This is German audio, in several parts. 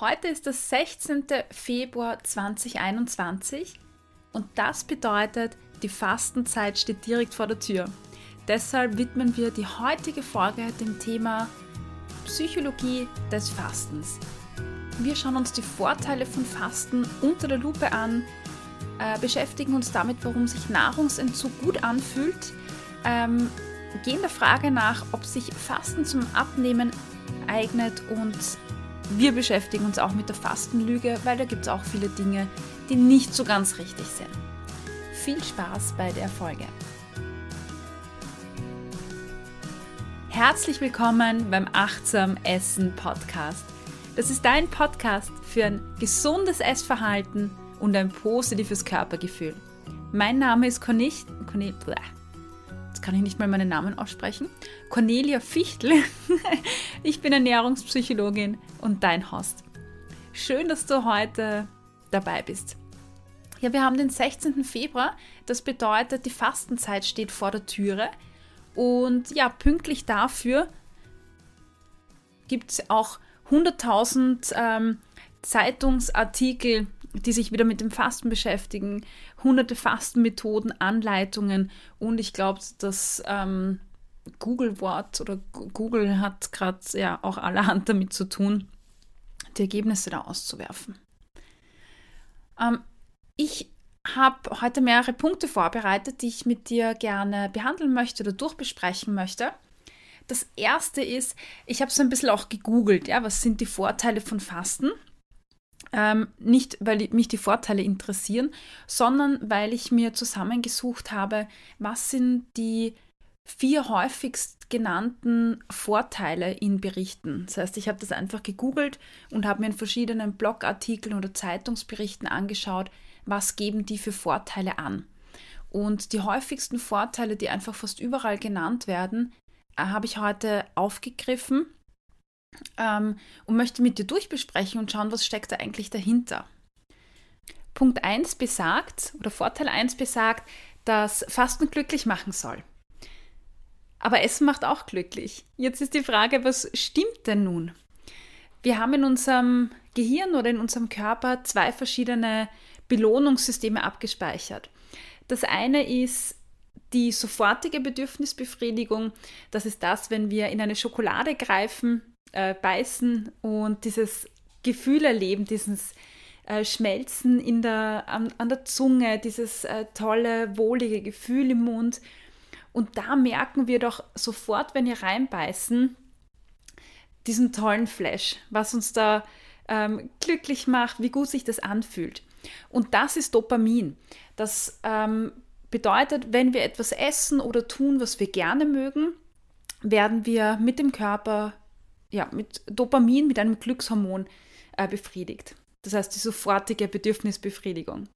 Heute ist das 16. Februar 2021 und das bedeutet, die Fastenzeit steht direkt vor der Tür. Deshalb widmen wir die heutige Folge dem Thema Psychologie des Fastens. Wir schauen uns die Vorteile von Fasten unter der Lupe an, äh, beschäftigen uns damit, warum sich Nahrungsentzug gut anfühlt, ähm, gehen der Frage nach, ob sich Fasten zum Abnehmen eignet und wir beschäftigen uns auch mit der Fastenlüge, weil da gibt es auch viele Dinge, die nicht so ganz richtig sind. Viel Spaß bei der Folge. Herzlich willkommen beim Achtsam Essen Podcast. Das ist dein Podcast für ein gesundes Essverhalten und ein positives Körpergefühl. Mein Name ist Cornel, Cornel, jetzt kann ich nicht mal meinen Namen aussprechen, Cornelia Fichtel. ich bin Ernährungspsychologin und dein Host. Schön, dass du heute dabei bist. Ja, wir haben den 16. Februar. Das bedeutet, die Fastenzeit steht vor der Türe. Und ja, pünktlich dafür gibt es auch 100.000 ähm, Zeitungsartikel die sich wieder mit dem Fasten beschäftigen, hunderte Fastenmethoden, Anleitungen und ich glaube, das ähm, Google-Wort oder Google hat gerade ja auch allerhand damit zu tun, die Ergebnisse da auszuwerfen. Ähm, ich habe heute mehrere Punkte vorbereitet, die ich mit dir gerne behandeln möchte oder durchbesprechen möchte. Das erste ist, ich habe so ein bisschen auch gegoogelt, ja, was sind die Vorteile von Fasten? Ähm, nicht, weil mich die Vorteile interessieren, sondern weil ich mir zusammengesucht habe, was sind die vier häufigst genannten Vorteile in Berichten. Das heißt, ich habe das einfach gegoogelt und habe mir in verschiedenen Blogartikeln oder Zeitungsberichten angeschaut, was geben die für Vorteile an. Und die häufigsten Vorteile, die einfach fast überall genannt werden, äh, habe ich heute aufgegriffen ähm, und möchte mit dir durchbesprechen und schauen, was steckt da eigentlich dahinter. Punkt 1 besagt, oder Vorteil 1 besagt, dass Fasten glücklich machen soll. Aber Essen macht auch glücklich. Jetzt ist die Frage, was stimmt denn nun? Wir haben in unserem Gehirn oder in unserem Körper zwei verschiedene Belohnungssysteme abgespeichert. Das eine ist die sofortige Bedürfnisbefriedigung. Das ist das, wenn wir in eine Schokolade greifen äh, beißen und dieses Gefühl erleben, dieses äh, Schmelzen in der, an, an der Zunge, dieses äh, tolle, wohlige Gefühl im Mund. Und da merken wir doch sofort, wenn wir reinbeißen, diesen tollen Flash, was uns da ähm, glücklich macht, wie gut sich das anfühlt. Und das ist Dopamin. Das ähm, bedeutet, wenn wir etwas essen oder tun, was wir gerne mögen, werden wir mit dem Körper ja, mit Dopamin, mit einem Glückshormon äh, befriedigt. Das heißt die sofortige Bedürfnisbefriedigung.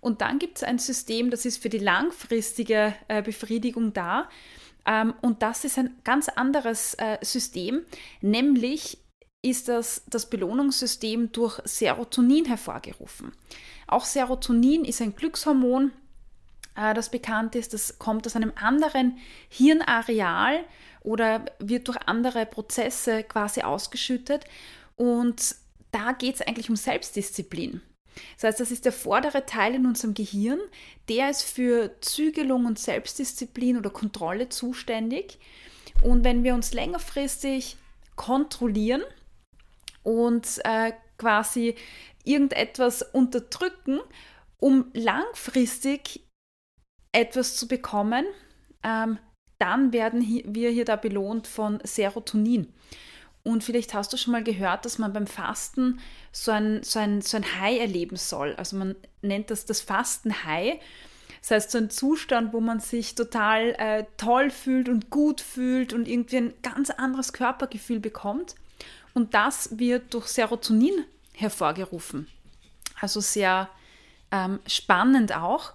Und dann gibt es ein System, das ist für die langfristige äh, Befriedigung da. Ähm, und das ist ein ganz anderes äh, System, nämlich ist das, das Belohnungssystem durch Serotonin hervorgerufen. Auch Serotonin ist ein Glückshormon, äh, das bekannt ist. Das kommt aus einem anderen Hirnareal oder wird durch andere Prozesse quasi ausgeschüttet. Und da geht es eigentlich um Selbstdisziplin. Das heißt, das ist der vordere Teil in unserem Gehirn, der ist für Zügelung und Selbstdisziplin oder Kontrolle zuständig. Und wenn wir uns längerfristig kontrollieren und äh, quasi irgendetwas unterdrücken, um langfristig etwas zu bekommen, ähm, dann werden wir hier da belohnt von Serotonin. Und vielleicht hast du schon mal gehört, dass man beim Fasten so ein, so ein, so ein High erleben soll. Also man nennt das das Fasten-High. Das heißt, so ein Zustand, wo man sich total äh, toll fühlt und gut fühlt und irgendwie ein ganz anderes Körpergefühl bekommt. Und das wird durch Serotonin hervorgerufen. Also sehr ähm, spannend auch.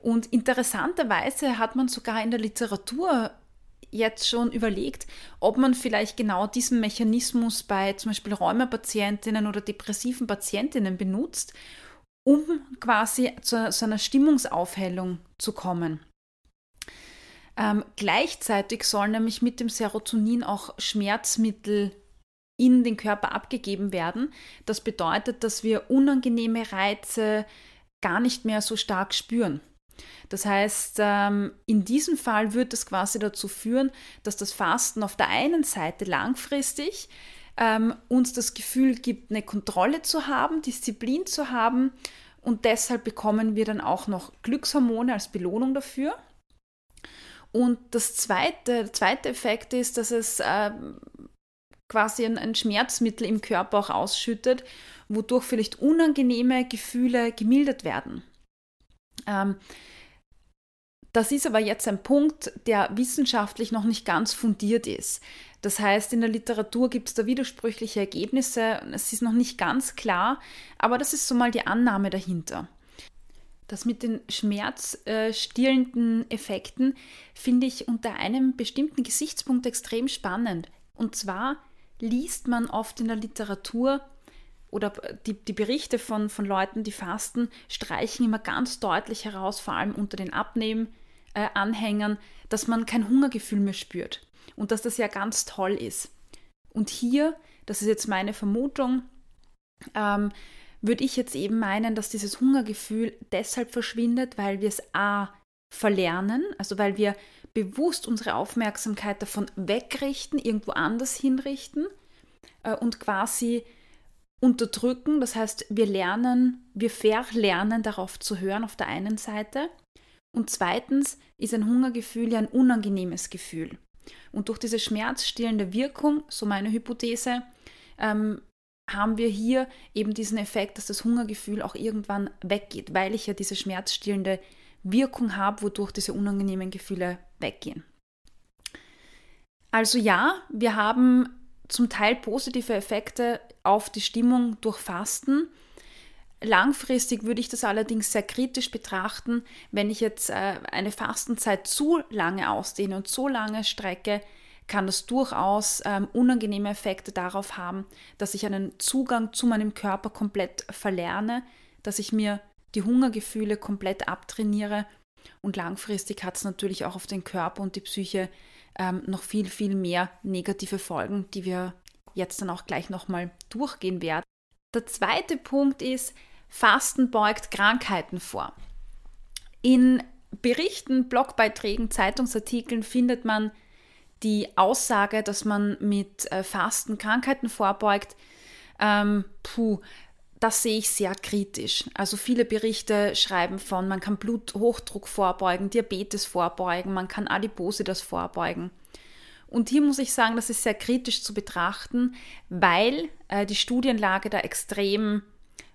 Und interessanterweise hat man sogar in der Literatur jetzt schon überlegt, ob man vielleicht genau diesen Mechanismus bei zum Beispiel Rheumapatientinnen oder depressiven Patientinnen benutzt, um quasi zu, zu einer Stimmungsaufhellung zu kommen. Ähm, gleichzeitig sollen nämlich mit dem Serotonin auch Schmerzmittel in den Körper abgegeben werden. Das bedeutet, dass wir unangenehme Reize gar nicht mehr so stark spüren. Das heißt, ähm, in diesem Fall wird es quasi dazu führen, dass das Fasten auf der einen Seite langfristig ähm, uns das Gefühl gibt, eine Kontrolle zu haben, Disziplin zu haben und deshalb bekommen wir dann auch noch Glückshormone als Belohnung dafür. Und das zweite, der zweite Effekt ist, dass es äh, quasi ein, Schmerzmittel im Körper auch ausschüttet, wodurch vielleicht unangenehme Gefühle gemildert werden. Ähm, das ist aber jetzt ein Punkt, der wissenschaftlich noch nicht ganz fundiert ist. Das heißt, in der Literatur gibt es da widersprüchliche Ergebnisse. Es ist noch nicht ganz klar, aber das ist so mal die Annahme dahinter. Das mit den schmerzstillenden Effekten finde ich unter einem bestimmten Gesichtspunkt extrem spannend. Und zwar liest man oft in der Literatur oder die, die Berichte von, von Leuten, die fasten, streichen immer ganz deutlich heraus, vor allem unter den Abnehmen-Anhängern, äh, dass man kein Hungergefühl mehr spürt und dass das ja ganz toll ist. Und hier, das ist jetzt meine Vermutung, ähm, würde ich jetzt eben meinen, dass dieses Hungergefühl deshalb verschwindet, weil wir es a verlernen, also weil wir bewusst unsere Aufmerksamkeit davon wegrichten, irgendwo anders hinrichten äh, und quasi unterdrücken. Das heißt, wir lernen, wir verlernen darauf zu hören auf der einen Seite. Und zweitens ist ein Hungergefühl ja ein unangenehmes Gefühl. Und durch diese schmerzstillende Wirkung, so meine Hypothese, ähm, haben wir hier eben diesen Effekt, dass das Hungergefühl auch irgendwann weggeht, weil ich ja diese schmerzstillende Wirkung habe, wodurch diese unangenehmen Gefühle weggehen. Also ja, wir haben zum Teil positive Effekte auf die Stimmung durch Fasten. Langfristig würde ich das allerdings sehr kritisch betrachten, wenn ich jetzt äh, eine Fastenzeit zu lange ausdehne und so lange strecke, kann das durchaus ähm, unangenehme Effekte darauf haben, dass ich einen Zugang zu meinem Körper komplett verlerne, dass ich mir die Hungergefühle komplett abtrainiere und langfristig hat es natürlich auch auf den Körper und die Psyche ähm, noch viel, viel mehr negative Folgen, die wir jetzt dann auch gleich nochmal durchgehen werden. Der zweite Punkt ist, Fasten beugt Krankheiten vor. In Berichten, Blogbeiträgen, Zeitungsartikeln findet man die Aussage, dass man mit äh, Fasten Krankheiten vorbeugt, ähm, puh, das sehe ich sehr kritisch. Also viele Berichte schreiben von, man kann Bluthochdruck vorbeugen, Diabetes vorbeugen, man kann Adipositas vorbeugen. Und hier muss ich sagen, das ist sehr kritisch zu betrachten, weil äh, die Studienlage da extrem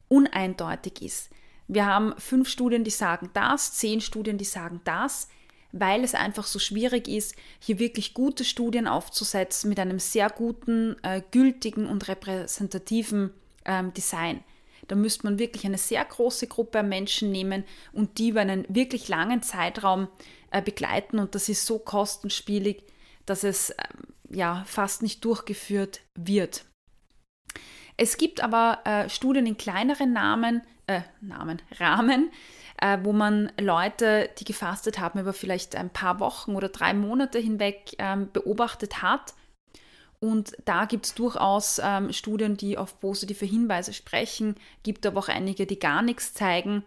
uneindeutig ist. Wir haben fünf Studien, die sagen das, zehn Studien, die sagen das weil es einfach so schwierig ist, hier wirklich gute Studien aufzusetzen mit einem sehr guten, äh, gültigen und repräsentativen ähm, Design. Da müsste man wirklich eine sehr große Gruppe an Menschen nehmen und die über einen wirklich langen Zeitraum äh, begleiten. Und das ist so kostenspielig, dass es äh, ja fast nicht durchgeführt wird. Es gibt aber äh, Studien in kleineren Namen, äh, Namen, Rahmen, äh, wo man Leute, die gefastet haben, über vielleicht ein paar Wochen oder drei Monate hinweg ähm, beobachtet hat. Und da gibt es durchaus ähm, Studien, die auf positive Hinweise sprechen, gibt aber auch einige, die gar nichts zeigen.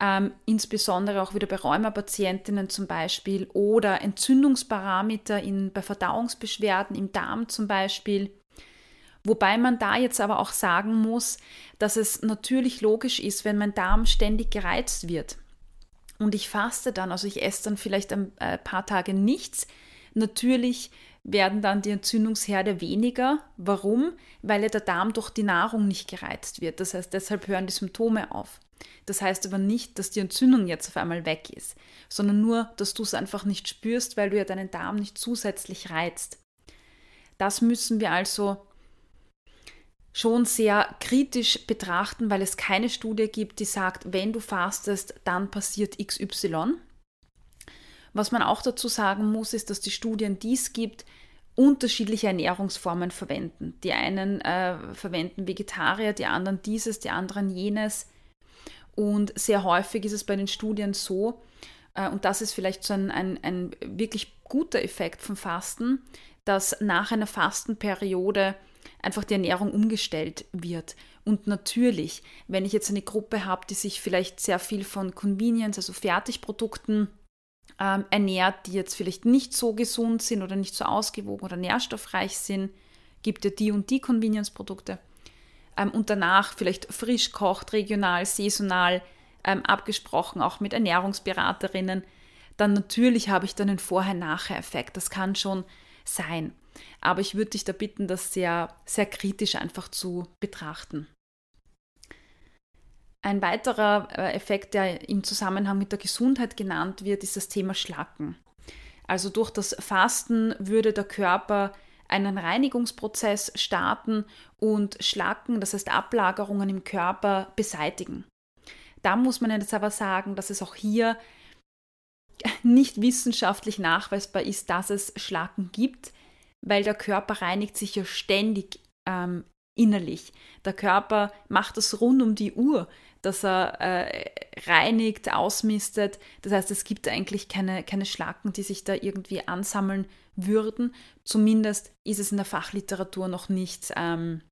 Ähm, insbesondere auch wieder bei Rheumapatientinnen zum Beispiel oder Entzündungsparameter in, bei Verdauungsbeschwerden im Darm zum Beispiel. Wobei man da jetzt aber auch sagen muss, dass es natürlich logisch ist, wenn mein Darm ständig gereizt wird und ich faste dann, also ich esse dann vielleicht ein äh, paar Tage nichts, natürlich werden dann die Entzündungsherde weniger. Warum? Weil ja der Darm durch die Nahrung nicht gereizt wird. Das heißt, deshalb hören die Symptome auf. Das heißt aber nicht, dass die Entzündung jetzt auf einmal weg ist, sondern nur, dass du es einfach nicht spürst, weil du ja deinen Darm nicht zusätzlich reizt. Das müssen wir also schon sehr kritisch betrachten, weil es keine Studie gibt, die sagt, wenn du fastest, dann passiert XY. Was man auch dazu sagen muss, ist, dass die Studien, die es gibt, unterschiedliche Ernährungsformen verwenden. Die einen äh, verwenden Vegetarier, die anderen dieses, die anderen jenes. Und sehr häufig ist es bei den Studien so, äh, und das ist vielleicht so ein, ein, ein wirklich guter Effekt vom Fasten, dass nach einer Fastenperiode einfach die Ernährung umgestellt wird. Und natürlich, wenn ich jetzt eine Gruppe habe, die sich vielleicht sehr viel von Convenience, also Fertigprodukten ähm, ernährt, die jetzt vielleicht nicht so gesund sind oder nicht so ausgewogen oder nährstoffreich sind, gibt ja die und die Convenience-Produkte. Ähm, und danach vielleicht frisch kocht, regional, saisonal, ähm, abgesprochen, auch mit Ernährungsberaterinnen, dann natürlich habe ich dann einen Vorher-Nachher-Effekt. Das kann schon sein. Aber ich würde dich da bitten, das sehr, sehr kritisch einfach zu betrachten. Ein weiterer äh, Effekt, der im Zusammenhang mit der Gesundheit genannt wird, ist das Thema Schlacken. Also durch das Fasten würde der Körper einen Reinigungsprozess starten und Schlacken, das heißt Ablagerungen im Körper, beseitigen. Da muss man jetzt aber sagen, dass es auch hier nicht wissenschaftlich nachweisbar ist, dass es Schlacken gibt, weil der Körper reinigt sich ja ständig ähm, innerlich. Der Körper macht das rund um die Uhr, dass er äh, reinigt, ausmistet. Das heißt, es gibt eigentlich keine, keine Schlacken, die sich da irgendwie ansammeln würden. Zumindest ist es in der Fachliteratur noch nicht ähm,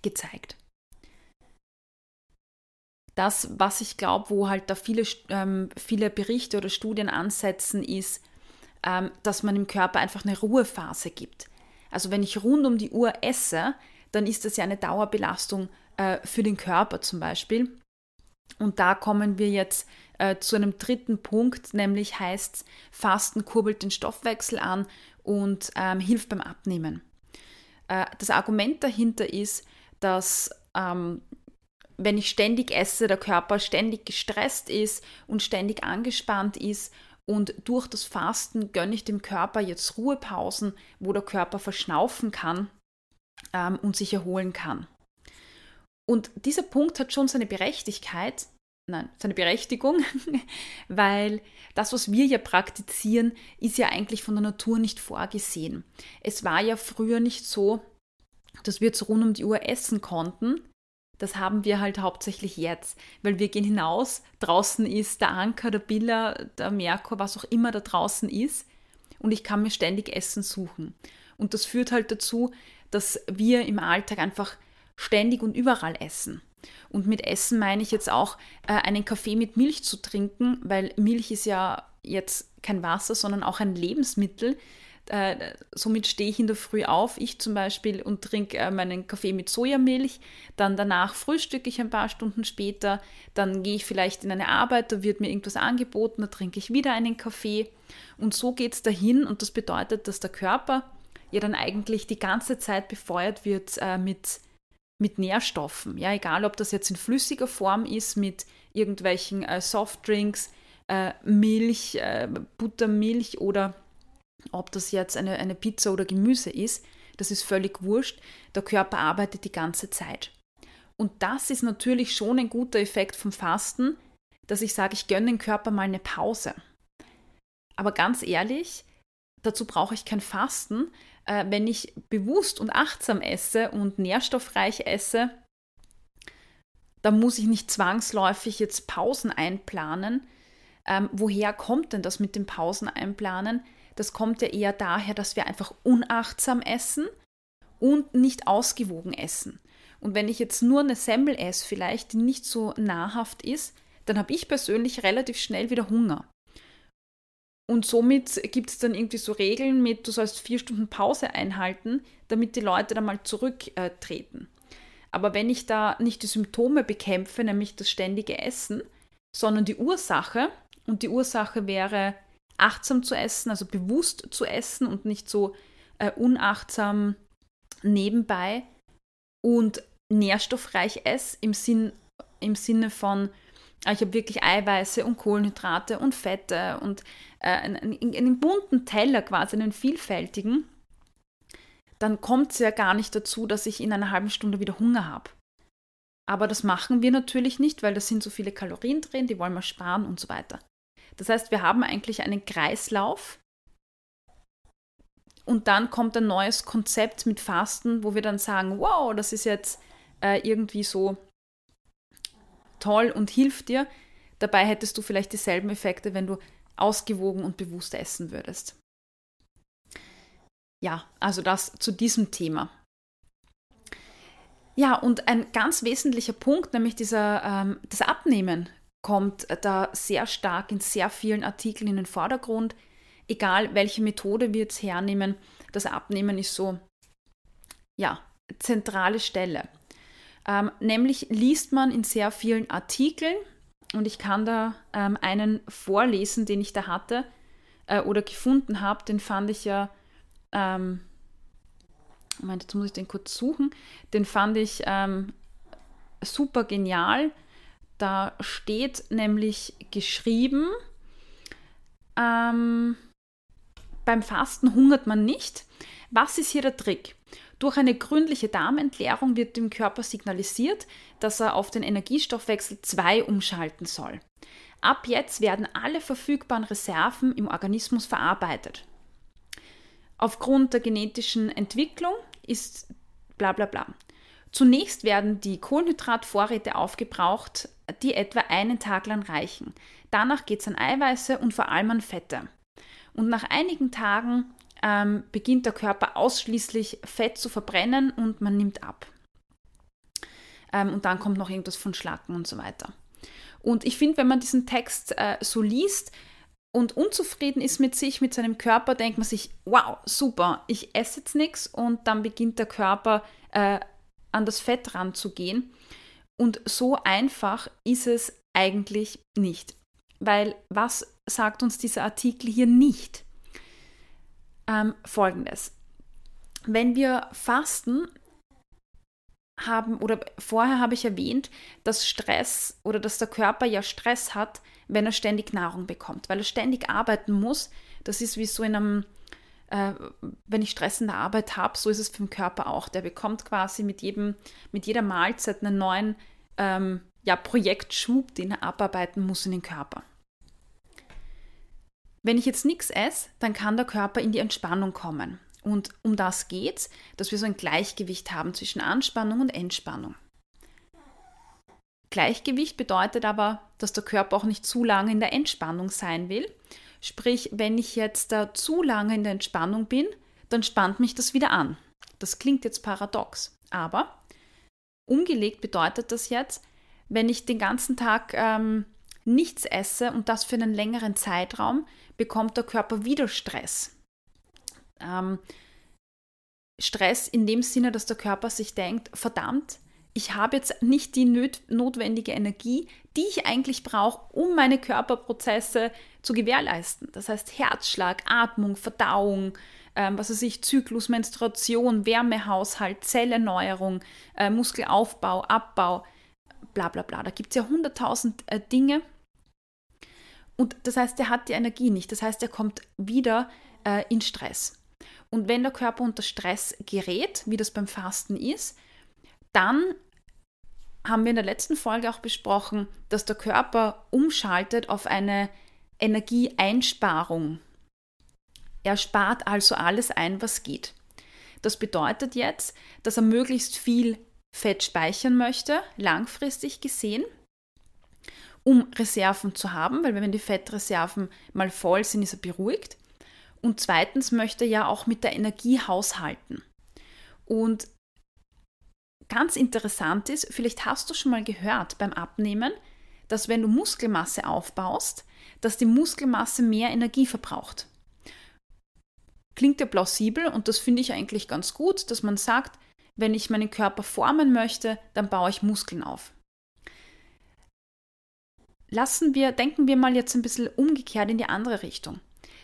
gezeigt. Das, was ich glaube, wo halt da viele, ähm, viele Berichte oder Studien ansetzen, ist, ähm, dass man im Körper einfach eine Ruhephase gibt. Also wenn ich rund um die Uhr esse, dann ist das ja eine Dauerbelastung äh, für den Körper zum Beispiel. Und da kommen wir jetzt äh, zu einem dritten Punkt, nämlich heißt Fasten kurbelt den Stoffwechsel an und ähm, hilft beim Abnehmen. Äh, das Argument dahinter ist, dass ähm, wenn ich ständig esse, der Körper ständig gestresst ist und ständig angespannt ist und durch das Fasten gönne ich dem Körper jetzt Ruhepausen, wo der Körper verschnaufen kann ähm, und sich erholen kann. Und dieser Punkt hat schon seine Berechtigkeit, nein, seine Berechtigung, weil das, was wir ja praktizieren, ist ja eigentlich von der Natur nicht vorgesehen. Es war ja früher nicht so, dass wir jetzt rund um die Uhr essen konnten. Das haben wir halt hauptsächlich jetzt, weil wir gehen hinaus, draußen ist der Anker, der Biller, der Merkur, was auch immer da draußen ist und ich kann mir ständig Essen suchen. Und das führt halt dazu, dass wir im Alltag einfach ständig und überall essen. Und mit Essen meine ich jetzt auch, äh, einen Kaffee mit Milch zu trinken, weil Milch ist ja jetzt kein Wasser, sondern auch ein Lebensmittel. Äh, somit stehe ich in der Früh auf, ich zum Beispiel, und trinke äh, meinen Kaffee mit Sojamilch. Dann danach frühstücke ich ein paar Stunden später. Dann gehe ich vielleicht in eine Arbeit, da wird mir irgendwas angeboten, da trinke ich wieder einen Kaffee. Und so geht es dahin. Und das bedeutet, dass der Körper ja dann eigentlich die ganze Zeit befeuert wird äh, mit mit Nährstoffen. Ja, egal ob das jetzt in flüssiger Form ist, mit irgendwelchen äh, Softdrinks, äh, Milch, äh, Buttermilch oder ob das jetzt eine, eine Pizza oder Gemüse ist, das ist völlig wurscht. Der Körper arbeitet die ganze Zeit. Und das ist natürlich schon ein guter Effekt vom Fasten, dass ich sage, ich gönne dem Körper mal eine Pause. Aber ganz ehrlich, dazu brauche ich kein Fasten, äh, wenn ich bewusst und achtsam esse und nährstoffreich esse, dann muss ich nicht zwangsläufig jetzt Pausen einplanen. Ähm, woher kommt denn das mit dem Pausen einplanen? Das kommt ja eher daher, dass wir einfach unachtsam essen und nicht ausgewogen essen. Und wenn ich jetzt nur eine Semmel esse, vielleicht, die nicht so nahrhaft ist, dann habe ich persönlich relativ schnell wieder Hunger. Und somit gibt es dann irgendwie so Regeln mit, du sollst vier Stunden Pause einhalten, damit die Leute dann mal zurücktreten. Aber wenn ich da nicht die Symptome bekämpfe, nämlich das ständige Essen, sondern die Ursache, und die Ursache wäre achtsam zu essen, also bewusst zu essen und nicht so äh, unachtsam nebenbei und nährstoffreich esse im, Sinn, im Sinne von ich habe wirklich Eiweiße und Kohlenhydrate und Fette und äh, einen, einen bunten Teller quasi, einen vielfältigen. Dann kommt es ja gar nicht dazu, dass ich in einer halben Stunde wieder Hunger habe. Aber das machen wir natürlich nicht, weil da sind so viele Kalorien drin, die wollen wir sparen und so weiter. Das heißt, wir haben eigentlich einen Kreislauf und dann kommt ein neues Konzept mit Fasten, wo wir dann sagen, wow, das ist jetzt äh, irgendwie so toll und hilft dir. Dabei hättest du vielleicht dieselben Effekte, wenn du ausgewogen und bewusst essen würdest. Ja, also das zu diesem Thema. Ja, und ein ganz wesentlicher Punkt, nämlich dieser, ähm, das Abnehmen, kommt da sehr stark in sehr vielen Artikeln in den Vordergrund. Egal welche Methode wir jetzt hernehmen, das Abnehmen ist so, ja, zentrale Stelle. Ähm, nämlich liest man in sehr vielen Artikeln, und ich kann da ähm, einen vorlesen, den ich da hatte äh, oder gefunden habe, den fand ich ja, ähm, Moment, jetzt muss ich den kurz suchen, den fand ich ähm, super genial. Da steht nämlich geschrieben, ähm, beim Fasten hungert man nicht. Was ist hier der Trick? Durch eine gründliche Darmentleerung wird dem Körper signalisiert, dass er auf den Energiestoffwechsel 2 umschalten soll. Ab jetzt werden alle verfügbaren Reserven im Organismus verarbeitet. Aufgrund der genetischen Entwicklung ist bla bla bla. Zunächst werden die Kohlenhydratvorräte aufgebraucht, die etwa einen Tag lang reichen. Danach geht es an Eiweiße und vor allem an Fette. Und nach einigen Tagen ähm, beginnt der Körper ausschließlich Fett zu verbrennen und man nimmt ab. Ähm, und dann kommt noch irgendwas von Schlacken und so weiter. Und ich finde, wenn man diesen Text äh, so liest und unzufrieden ist mit sich, mit seinem Körper, denkt man sich, wow, super, ich esse jetzt nichts und dann beginnt der Körper äh, an das Fett ranzugehen. Und so einfach ist es eigentlich nicht. Weil was sagt uns dieser Artikel hier nicht? Ähm, folgendes. Wenn wir fasten, haben, oder vorher habe ich erwähnt, dass Stress oder dass der Körper ja Stress hat, wenn er ständig Nahrung bekommt, weil er ständig arbeiten muss. Das ist wie so in einem, äh, wenn ich Stress in der Arbeit habe, so ist es für den Körper auch. Der bekommt quasi mit, jedem, mit jeder Mahlzeit einen neuen ähm, ja, Projektschub, den er abarbeiten muss in den Körper. Wenn ich jetzt nichts esse, dann kann der Körper in die Entspannung kommen. Und um das geht's, dass wir so ein Gleichgewicht haben zwischen Anspannung und Entspannung. Gleichgewicht bedeutet aber, dass der Körper auch nicht zu lange in der Entspannung sein will. Sprich, wenn ich jetzt da zu lange in der Entspannung bin, dann spannt mich das wieder an. Das klingt jetzt paradox, aber umgelegt bedeutet das jetzt, wenn ich den ganzen Tag ähm, nichts esse und das für einen längeren Zeitraum, bekommt der Körper wieder Stress. Ähm, Stress in dem Sinne, dass der Körper sich denkt, verdammt, ich habe jetzt nicht die notwendige Energie, die ich eigentlich brauche, um meine Körperprozesse zu gewährleisten. Das heißt Herzschlag, Atmung, Verdauung, ähm, was weiß ich, Zyklus, Menstruation, Wärmehaushalt, Zellerneuerung, äh, Muskelaufbau, Abbau, bla bla bla. Da gibt es ja hunderttausend äh, Dinge. Und das heißt, er hat die Energie nicht. Das heißt, er kommt wieder äh, in Stress. Und wenn der Körper unter Stress gerät, wie das beim Fasten ist, dann haben wir in der letzten Folge auch besprochen, dass der Körper umschaltet auf eine Energieeinsparung. Er spart also alles ein, was geht. Das bedeutet jetzt, dass er möglichst viel Fett speichern möchte, langfristig gesehen, um Reserven zu haben, weil wenn die Fettreserven mal voll sind, ist er beruhigt. Und zweitens möchte er ja auch mit der Energie haushalten. Und ganz interessant ist, vielleicht hast du schon mal gehört beim Abnehmen, dass wenn du Muskelmasse aufbaust, dass die Muskelmasse mehr Energie verbraucht. Klingt ja plausibel und das finde ich eigentlich ganz gut, dass man sagt, wenn ich meinen Körper formen möchte, dann baue ich Muskeln auf. Lassen wir, denken wir mal jetzt ein bisschen umgekehrt in die andere Richtung.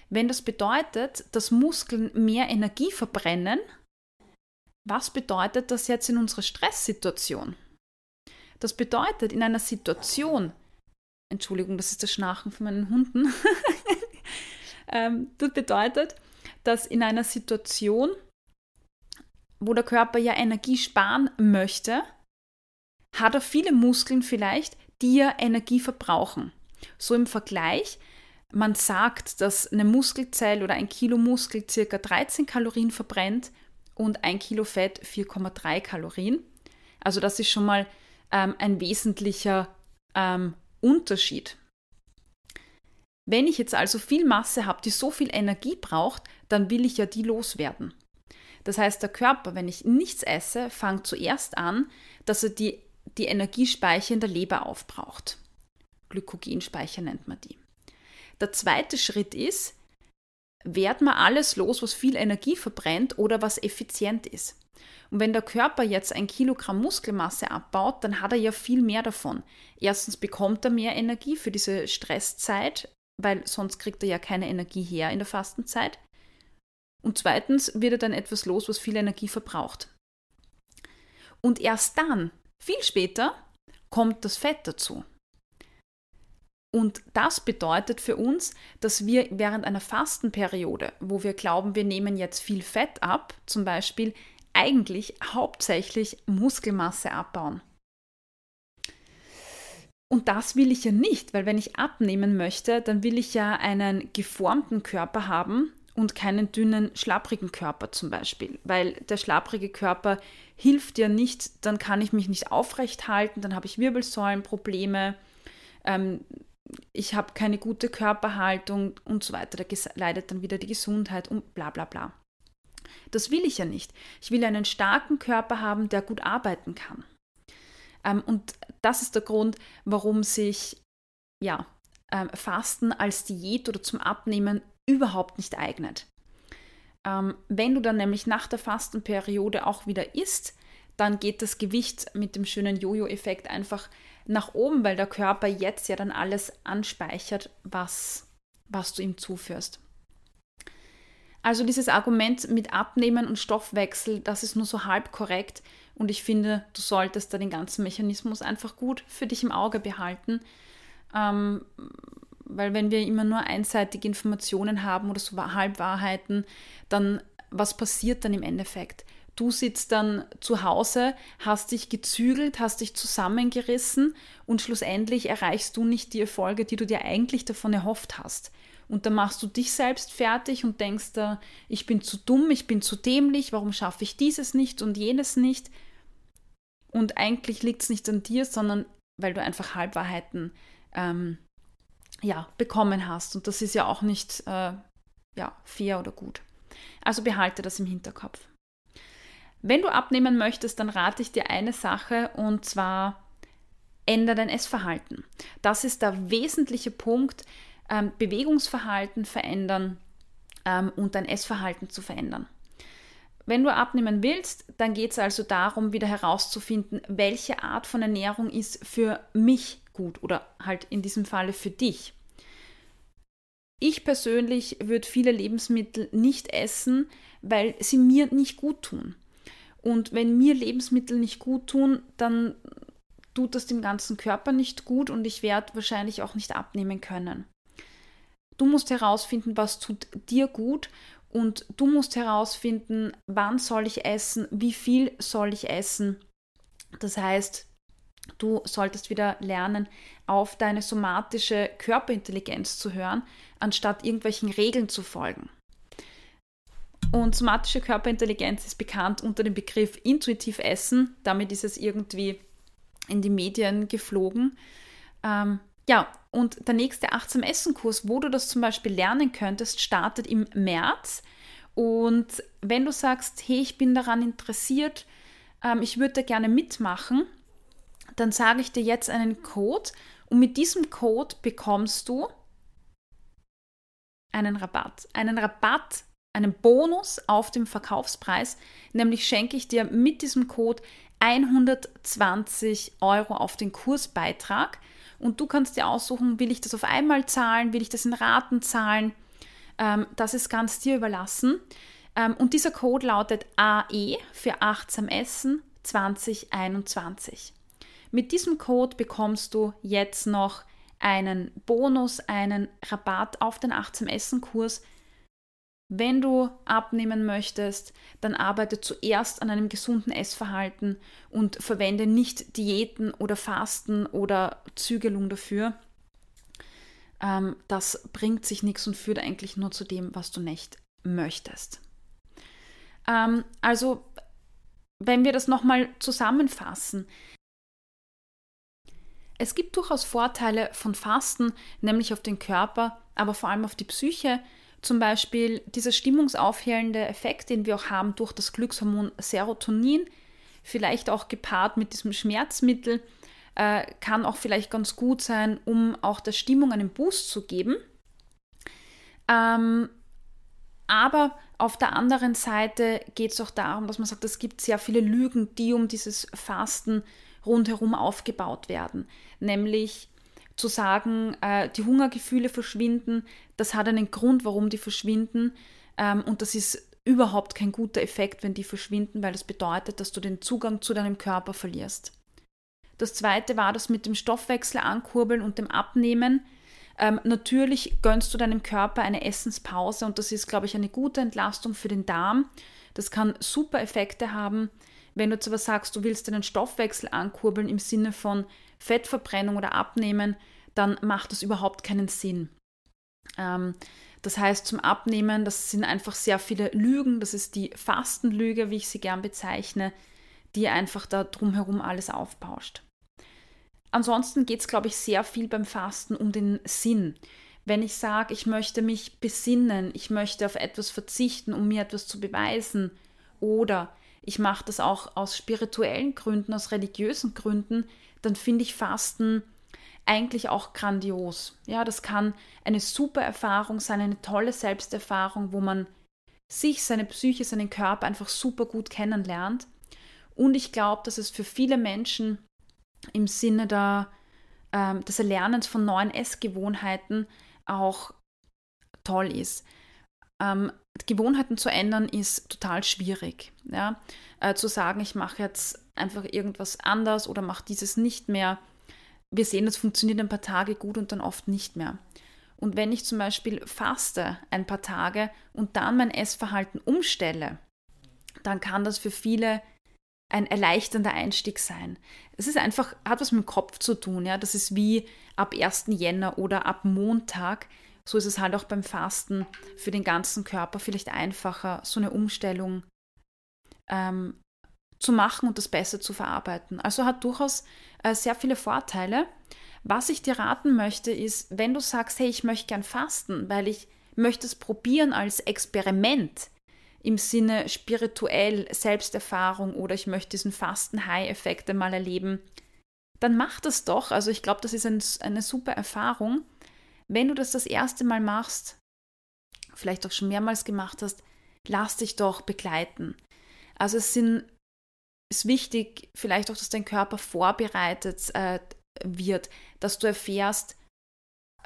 Wenn das bedeutet, dass Muskeln mehr Energie verbrennen, was bedeutet das jetzt in unserer Stresssituation? Das bedeutet in einer Situation, Entschuldigung, das ist das Schnarchen von meinen Hunden, ähm, das bedeutet, dass in einer Situation, wo der Körper ja Energie sparen möchte, hat er viele Muskeln vielleicht, die ja Energie verbrauchen. So im Vergleich, man sagt, dass eine Muskelzelle oder ein Kilo Muskel ca. 13 Kalorien verbrennt und ein Kilo Fett 4,3 Kalorien. Also das ist schon mal ähm, ein wesentlicher ähm, Unterschied. Wenn ich jetzt also viel Masse habe, die so viel Energie braucht, dann will ich ja die loswerden. Das heißt, der Körper, wenn ich nichts esse, fängt zuerst an, dass er die, die Energiespeicher in der Leber aufbraucht. Glykogenspeicher nennt man die. Der zweite Schritt ist, werd mal alles los, was viel Energie verbrennt oder was effizient ist. Und wenn der Körper jetzt ein Kilogramm Muskelmasse abbaut, dann hat er ja viel mehr davon. Erstens bekommt er mehr Energie für diese Stresszeit, weil sonst kriegt er ja keine Energie her in der Fastenzeit. Und zweitens wird er dann etwas los, was viel Energie verbraucht. Und erst dann, viel später, kommt das Fett dazu. Und das bedeutet für uns, dass wir während einer Fastenperiode, wo wir glauben, wir nehmen jetzt viel Fett ab, zum Beispiel, eigentlich hauptsächlich Muskelmasse abbauen. Und das will ich ja nicht, weil wenn ich abnehmen möchte, dann will ich ja einen geformten Körper haben und keinen dünnen, schlapprigen Körper zum Beispiel. Weil der schlapprige Körper hilft ja nicht, dann kann ich mich nicht aufrecht halten, dann habe ich Wirbelsäulenprobleme, ähm, ich habe keine gute Körperhaltung und so weiter. Da leidet dann wieder die Gesundheit und bla bla bla. Das will ich ja nicht. Ich will einen starken Körper haben, der gut arbeiten kann. Ähm, und das ist der Grund, warum sich ja, ähm, Fasten als Diät oder zum Abnehmen überhaupt nicht eignet. Ähm, wenn du dann nämlich nach der Fastenperiode auch wieder isst, dann geht das Gewicht mit dem schönen Jojo-Effekt einfach nach oben, weil der Körper jetzt ja dann alles anspeichert, was, was du ihm zuführst. Also dieses Argument mit Abnehmen und Stoffwechsel, das ist nur so halb korrekt und ich finde, du solltest da den ganzen Mechanismus einfach gut für dich im Auge behalten. Ähm, weil wenn wir immer nur einseitige Informationen haben oder so Halbwahrheiten, dann was passiert dann im Endeffekt? Du sitzt dann zu Hause, hast dich gezügelt, hast dich zusammengerissen und schlussendlich erreichst du nicht die Erfolge, die du dir eigentlich davon erhofft hast. Und dann machst du dich selbst fertig und denkst da, ich bin zu dumm, ich bin zu dämlich, warum schaffe ich dieses nicht und jenes nicht? Und eigentlich liegt es nicht an dir, sondern weil du einfach Halbwahrheiten ähm, ja, bekommen hast. Und das ist ja auch nicht äh, ja, fair oder gut. Also behalte das im Hinterkopf. Wenn du abnehmen möchtest, dann rate ich dir eine Sache und zwar ändere dein Essverhalten. Das ist der wesentliche Punkt, ähm, Bewegungsverhalten verändern ähm, und dein Essverhalten zu verändern. Wenn du abnehmen willst, dann geht es also darum, wieder herauszufinden, welche Art von Ernährung ist für mich gut oder halt in diesem Falle für dich. Ich persönlich würde viele Lebensmittel nicht essen, weil sie mir nicht gut tun. Und wenn mir Lebensmittel nicht gut tun, dann tut das dem ganzen Körper nicht gut und ich werde wahrscheinlich auch nicht abnehmen können. Du musst herausfinden, was tut dir gut und du musst herausfinden, wann soll ich essen, wie viel soll ich essen. Das heißt, du solltest wieder lernen, auf deine somatische Körperintelligenz zu hören, anstatt irgendwelchen Regeln zu folgen. Und somatische Körperintelligenz ist bekannt unter dem Begriff intuitiv Essen. Damit ist es irgendwie in die Medien geflogen. Ähm, ja, und der nächste Achtsam Essen-Kurs, wo du das zum Beispiel lernen könntest, startet im März. Und wenn du sagst, hey, ich bin daran interessiert, ähm, ich würde da gerne mitmachen, dann sage ich dir jetzt einen Code und mit diesem Code bekommst du einen Rabatt. Einen Rabatt einen Bonus auf dem Verkaufspreis, nämlich schenke ich dir mit diesem Code 120 Euro auf den Kursbeitrag und du kannst dir aussuchen, will ich das auf einmal zahlen, will ich das in Raten zahlen, ähm, das ist ganz dir überlassen. Ähm, und dieser Code lautet AE für achtsam Essen 2021. Mit diesem Code bekommst du jetzt noch einen Bonus, einen Rabatt auf den achtsam Essen Kurs wenn du abnehmen möchtest, dann arbeite zuerst an einem gesunden Essverhalten und verwende nicht Diäten oder Fasten oder Zügelung dafür. Ähm, das bringt sich nichts und führt eigentlich nur zu dem, was du nicht möchtest. Ähm, also, wenn wir das nochmal zusammenfassen, es gibt durchaus Vorteile von Fasten, nämlich auf den Körper, aber vor allem auf die Psyche zum Beispiel dieser stimmungsaufhellende Effekt, den wir auch haben durch das Glückshormon Serotonin, vielleicht auch gepaart mit diesem Schmerzmittel, äh, kann auch vielleicht ganz gut sein, um auch der Stimmung einen Boost zu geben. Ähm, aber auf der anderen Seite geht es auch darum, dass man sagt, es gibt sehr viele Lügen, die um dieses Fasten rundherum aufgebaut werden. Nämlich zu sagen, äh, die Hungergefühle verschwinden, das hat einen Grund, warum die verschwinden. Ähm, und das ist überhaupt kein guter Effekt, wenn die verschwinden, weil das bedeutet, dass du den Zugang zu deinem Körper verlierst. Das zweite war das mit dem Stoffwechsel ankurbeln und dem Abnehmen. Ähm, natürlich gönnst du deinem Körper eine Essenspause und das ist, glaube ich, eine gute Entlastung für den Darm. Das kann super Effekte haben. Wenn du zwar sagst, du willst deinen Stoffwechsel ankurbeln im Sinne von Fettverbrennung oder Abnehmen, dann macht das überhaupt keinen Sinn. Ähm, das heißt, zum Abnehmen, das sind einfach sehr viele Lügen. Das ist die Fastenlüge, wie ich sie gern bezeichne, die einfach da drumherum alles aufbauscht. Ansonsten geht es, glaube ich, sehr viel beim Fasten um den Sinn. Wenn ich sage, ich möchte mich besinnen, ich möchte auf etwas verzichten, um mir etwas zu beweisen, oder ich mache das auch aus spirituellen Gründen, aus religiösen Gründen, dann finde ich Fasten eigentlich auch grandios. Ja, das kann eine super Erfahrung sein, eine tolle Selbsterfahrung, wo man sich, seine Psyche, seinen Körper einfach super gut kennenlernt. Und ich glaube, dass es für viele Menschen im Sinne der, ähm, des Erlernens von neuen Essgewohnheiten auch toll ist. Ähm, Gewohnheiten zu ändern ist total schwierig. Ja? Äh, zu sagen, ich mache jetzt einfach irgendwas anders oder mache dieses nicht mehr. Wir sehen, das funktioniert ein paar Tage gut und dann oft nicht mehr. Und wenn ich zum Beispiel faste ein paar Tage und dann mein Essverhalten umstelle, dann kann das für viele ein erleichternder Einstieg sein. Es ist einfach, hat was mit dem Kopf zu tun, ja. Das ist wie ab 1. Jänner oder ab Montag so ist es halt auch beim Fasten für den ganzen Körper vielleicht einfacher, so eine Umstellung ähm, zu machen und das besser zu verarbeiten. Also hat durchaus äh, sehr viele Vorteile. Was ich dir raten möchte, ist, wenn du sagst, hey, ich möchte gern fasten, weil ich möchte es probieren als Experiment im Sinne spirituell Selbsterfahrung oder ich möchte diesen Fasten-High-Effekt einmal erleben, dann mach das doch. Also ich glaube, das ist ein, eine super Erfahrung. Wenn du das das erste Mal machst, vielleicht auch schon mehrmals gemacht hast, lass dich doch begleiten. Also es sind, ist wichtig, vielleicht auch, dass dein Körper vorbereitet äh, wird, dass du erfährst,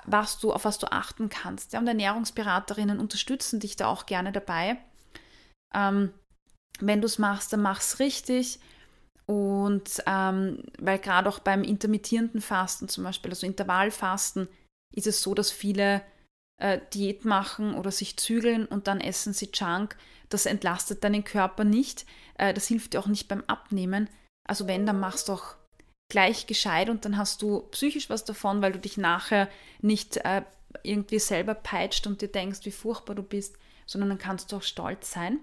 was du, auf was du achten kannst. Ja, und Ernährungsberaterinnen unterstützen dich da auch gerne dabei. Ähm, wenn du es machst, dann mach es richtig. Und ähm, weil gerade auch beim intermittierenden Fasten zum Beispiel, also Intervallfasten, ist es so, dass viele äh, Diät machen oder sich zügeln und dann essen sie Junk. Das entlastet deinen Körper nicht. Äh, das hilft dir auch nicht beim Abnehmen. Also wenn, dann machst du doch gleich gescheit und dann hast du psychisch was davon, weil du dich nachher nicht äh, irgendwie selber peitscht und dir denkst, wie furchtbar du bist, sondern dann kannst du auch stolz sein.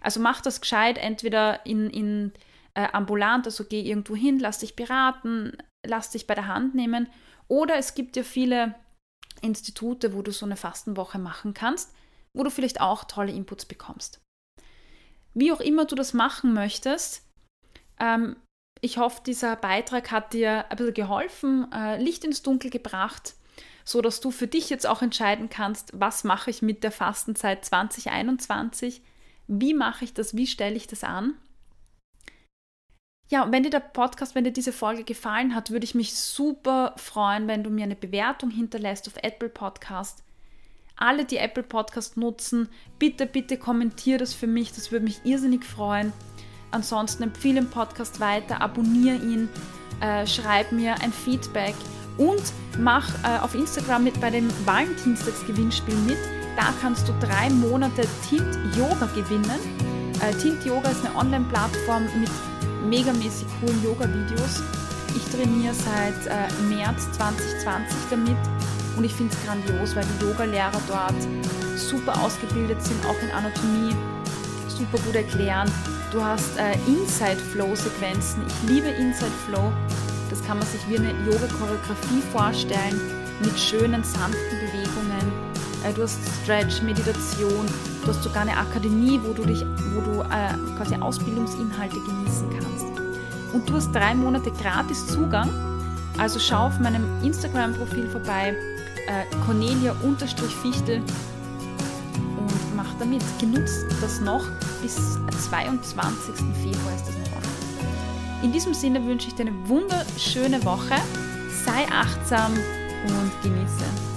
Also mach das gescheit, entweder in, in äh, ambulant, also geh irgendwo hin, lass dich beraten, lass dich bei der Hand nehmen oder es gibt ja viele Institute, wo du so eine Fastenwoche machen kannst, wo du vielleicht auch tolle Inputs bekommst. Wie auch immer du das machen möchtest, ähm, ich hoffe, dieser Beitrag hat dir ein bisschen geholfen, äh, Licht ins Dunkel gebracht, so dass du für dich jetzt auch entscheiden kannst, was mache ich mit der Fastenzeit 2021, wie mache ich das, wie stelle ich das an ja, und wenn dir der Podcast, wenn dir diese Folge gefallen hat, würde ich mich super freuen, wenn du mir eine Bewertung hinterlässt auf Apple Podcast. Alle, die Apple Podcast nutzen, bitte, bitte kommentier das für mich, das würde mich irrsinnig freuen. Ansonsten empfehle den Podcast weiter, abonniere ihn, äh, schreib mir ein Feedback und mach äh, auf Instagram mit bei dem Valentinstagsgewinnspiel mit. Da kannst du drei Monate Tint Yoga gewinnen. Äh, Tint Yoga ist eine Online-Plattform mit megamäßig coolen Yoga-Videos. Ich trainiere seit äh, März 2020 damit und ich finde es grandios, weil die Yoga-Lehrer dort super ausgebildet sind, auch in Anatomie, super gut erklären. Du hast äh, Inside-Flow-Sequenzen. Ich liebe Inside-Flow. Das kann man sich wie eine Yoga-Choreografie vorstellen mit schönen, sanften du hast Stretch, Meditation, du hast sogar eine Akademie, wo du dich, wo du äh, quasi Ausbildungsinhalte genießen kannst. Und du hast drei Monate gratis Zugang. Also schau auf meinem Instagram-Profil vorbei, äh, Cornelia-Fichtel und mach damit. Genutzt das noch bis 22. Februar ist das noch. In diesem Sinne wünsche ich dir eine wunderschöne Woche. Sei achtsam und genieße.